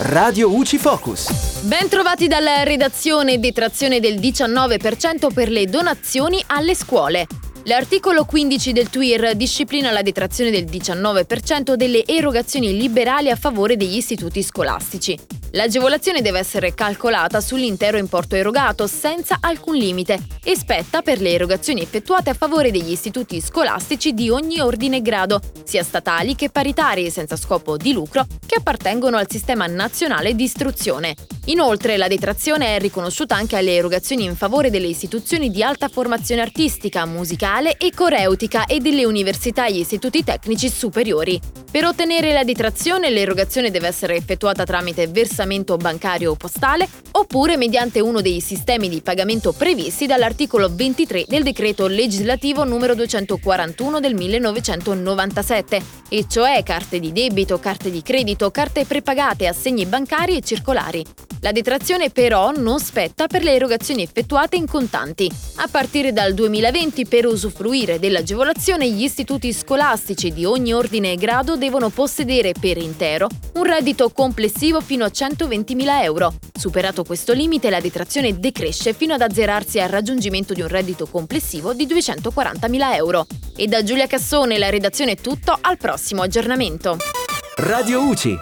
Radio UCI Focus. Ben trovati dalla redazione detrazione del 19% per le donazioni alle scuole. L'articolo 15 del TWIR disciplina la detrazione del 19% delle erogazioni liberali a favore degli istituti scolastici. L'agevolazione deve essere calcolata sull'intero importo erogato senza alcun limite e spetta per le erogazioni effettuate a favore degli istituti scolastici di ogni ordine e grado, sia statali che paritari senza scopo di lucro, che appartengono al Sistema Nazionale di Istruzione. Inoltre la detrazione è riconosciuta anche alle erogazioni in favore delle istituzioni di alta formazione artistica, musicale e coreutica e delle università e istituti tecnici superiori. Per ottenere la detrazione l'erogazione deve essere effettuata tramite versamento bancario o postale oppure mediante uno dei sistemi di pagamento previsti dall'articolo 23 del decreto legislativo numero 241 del 1997, e cioè carte di debito, carte di credito, carte prepagate, assegni bancari e circolari. La detrazione però non spetta per le erogazioni effettuate in contanti. A partire dal 2020 per usufruire dell'agevolazione gli istituti scolastici di ogni ordine e grado devono possedere per intero un reddito complessivo fino a 120.000 euro. Superato questo limite la detrazione decresce fino ad azzerarsi al raggiungimento di un reddito complessivo di 240.000 euro. E da Giulia Cassone la redazione è tutto, al prossimo aggiornamento. Radio UCI.